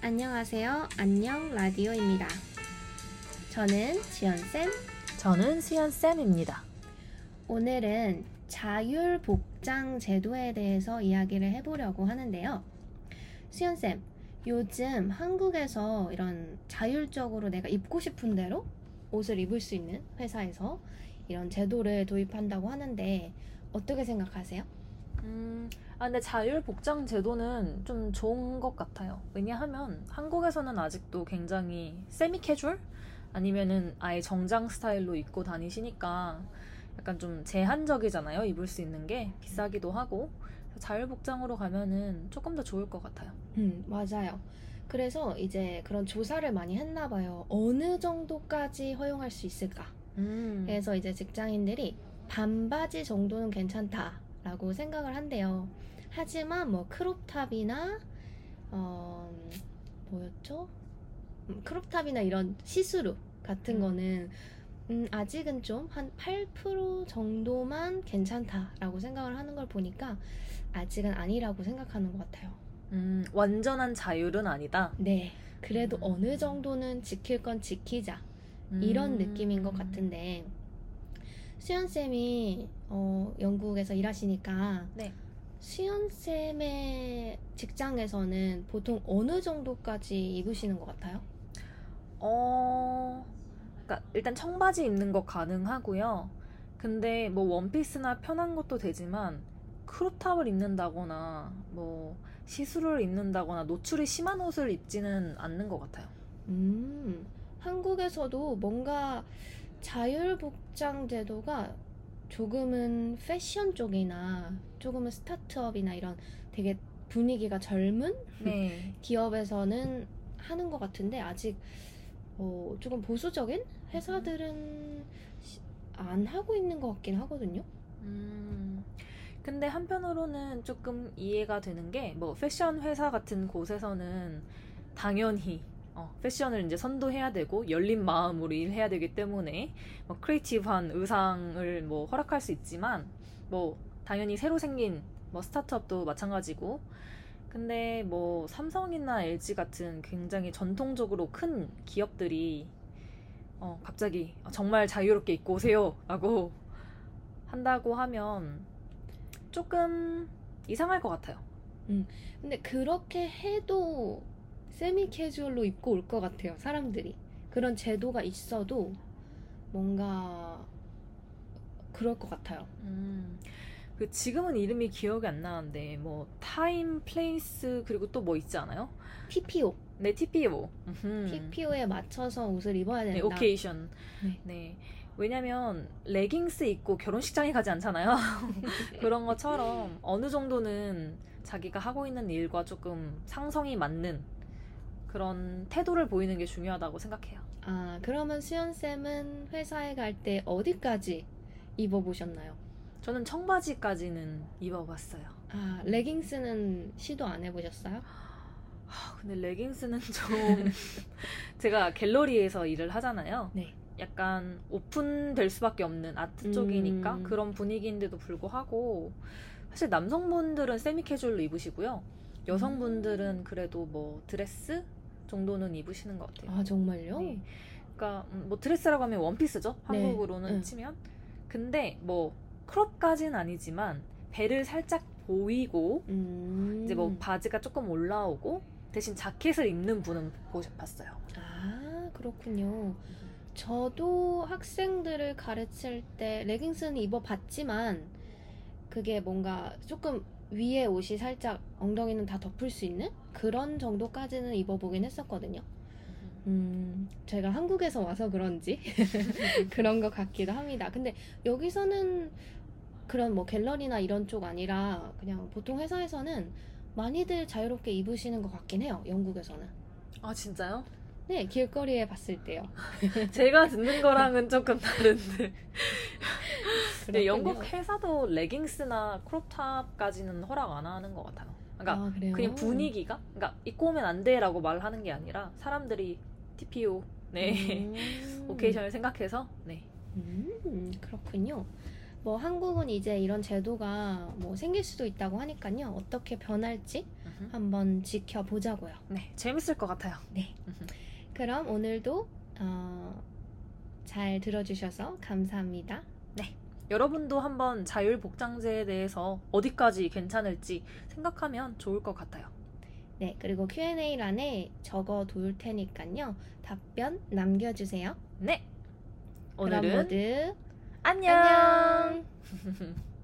안녕하세요. 안녕 라디오입니다. 저는 지연쌤. 저는 수연쌤입니다. 오늘은 자율복장 제도에 대해서 이야기를 해보려고 하는데요. 수연쌤, 요즘 한국에서 이런 자율적으로 내가 입고 싶은 대로 옷을 입을 수 있는 회사에서 이런 제도를 도입한다고 하는데 어떻게 생각하세요? 음, 아, 근데 자율 복장 제도는 좀 좋은 것 같아요. 왜냐하면 한국에서는 아직도 굉장히 세미 캐주얼? 아니면은 아예 정장 스타일로 입고 다니시니까 약간 좀 제한적이잖아요. 입을 수 있는 게 비싸기도 하고 자율 복장으로 가면은 조금 더 좋을 것 같아요. 음, 맞아요. 그래서 이제 그런 조사를 많이 했나 봐요. 어느 정도까지 허용할 수 있을까? 음. 그래서 이제 직장인들이 반바지 정도는 괜찮다 라고 생각을 한대요. 하지만 뭐 crop top이나 어 뭐였죠? 음, crop top이나 이런 시스루 같은 음. 거는 음, 아직은 좀 한 8% 정도만 괜찮다라고 생각을 하는 걸 보니까 아직은 아니라고 생각하는 것 같아요. 음, 완전한 자율은 아니다. 네. 그래도 음. 어느 정도는 지킬 건 지키자. 이런 음. 느낌인 것 같은데 수연 쌤이 어, 영국에서 일하시니까 네. 수연 쌤의 직장에서는 보통 어느 정도까지 입으시는 것 같아요? 어, 그러니까 일단 청바지 입는 거 가능하고요. 근데 뭐 원피스나 편한 것도 되지만 크롭탑을 입는다거나 뭐 시스루를 입는다거나 노출이 심한 옷을 입지는 않는 것 같아요. 음, 한국에서도 뭔가 자율복장 제도가 조금은 패션 쪽이나 조금은 스타트업이나 이런 되게 분위기가 젊은 네. 기업에서는 하는 것 같은데 아직 어, 조금 보수적인 회사들은 시- 안 하고 있는 것 같긴 하거든요. 음, 근데 한편으로는 조금 이해가 되는 게 뭐 패션 회사 같은 곳에서는 당연히 어, 패션을 이제 선도해야 되고 열린 마음으로 일해야 되기 때문에 뭐 creative한 의상을 뭐 허락할 수 있지만 뭐 당연히 새로 생긴 뭐 스타트업도 마찬가지고 근데 뭐 삼성이나 LG 같은 굉장히 전통적으로 큰 기업들이 어, 갑자기 정말 자유롭게 입고 오세요 라고 한다고 하면 조금 이상할 것 같아요. 근데 그렇게 해도 세미 캐주얼로 입고 올 것 같아요. 사람들이 그런 제도가 있어도 뭔가 그럴 것 같아요. 음, 그 지금은 이름이 기억이 안 나는데 뭐 time, place 그리고 또 뭐 있지 않아요? TPO, 네, TPO. TPO에 맞춰서 옷을 입어야 된다. 네, 오케이션. 네. 네. 왜냐면 레깅스 입고 결혼식장에 가지 않잖아요. 그런 것처럼 어느 정도는 자기가 하고 있는 일과 조금 상성이 맞는 그런 태도를 보이는 게 중요하다고 생각해요. 아 그러면 수연 쌤은 회사에 갈 때 어디까지 입어보셨나요? 저는 청바지까지는 입어봤어요. 아 레깅스는 시도 안 해보셨어요? 아, 근데 레깅스는 좀 제가 갤러리에서 일을 하잖아요. 네. 약간 오픈될 수밖에 없는 아트 음. 쪽이니까 그런 분위기인데도 불구하고 사실 남성분들은 세미 캐주얼로 입으시고요. 여성분들은 그래도 뭐 드레스 정도는 입으시는 것 같아요. 아 정말요? 네. 그러니까 음, 뭐 드레스라고 하면 원피스죠. 네. 한국으로는 응. 치면. 근데 뭐 크롭까지는 아니지만 배를 살짝 보이고 음. 이제 뭐 바지가 조금 올라오고 대신 자켓을 입는 분은 보셨 봤어요. 아 그렇군요. 저도 학생들을 가르칠 때 레깅스는 입어봤지만 그게 뭔가 조금 위에 옷이 살짝 엉덩이는 다 덮을 수 있는 그런 정도까지는 입어보긴 했었거든요. 음, 제가 한국에서 와서 그런지 그런 것 같기도 합니다. 근데 여기서는 그런 뭐 갤러리나 이런 쪽 아니라 그냥 보통 회사에서는 많이들 자유롭게 입으시는 것 같긴 해요. 영국에서는. 아 진짜요? 네, 길거리에 봤을 때요. 제가 듣는 거랑은 조금 다른데. 근데. 영국 회사도 레깅스나 크롭탑까지는 허락 안 하는 것 같아요. 그러니까 아, 그래요? 그냥 분위기가, 그러니까 입고 오면 안 돼라고 말하는 게 아니라 사람들이 TPO, 네, 음. 오케이션을 생각해서, 네. 음, 그렇군요. 뭐 한국은 이제 이런 제도가 뭐 생길 수도 있다고 하니까요. 어떻게 변할지 음흠. 한번 지켜보자고요. 네, 재밌을 것 같아요. 네. 그럼 오늘도 어, 잘 들어주셔서 감사합니다. 여러분도 한번 자율 복장제에 대해서 어디까지 괜찮을지 생각하면 좋을 것 같아요. 네, 그리고 Q&A란에 적어 둘 테니까요. 답변 남겨주세요. 네. 오늘은 모두 안녕. 안녕.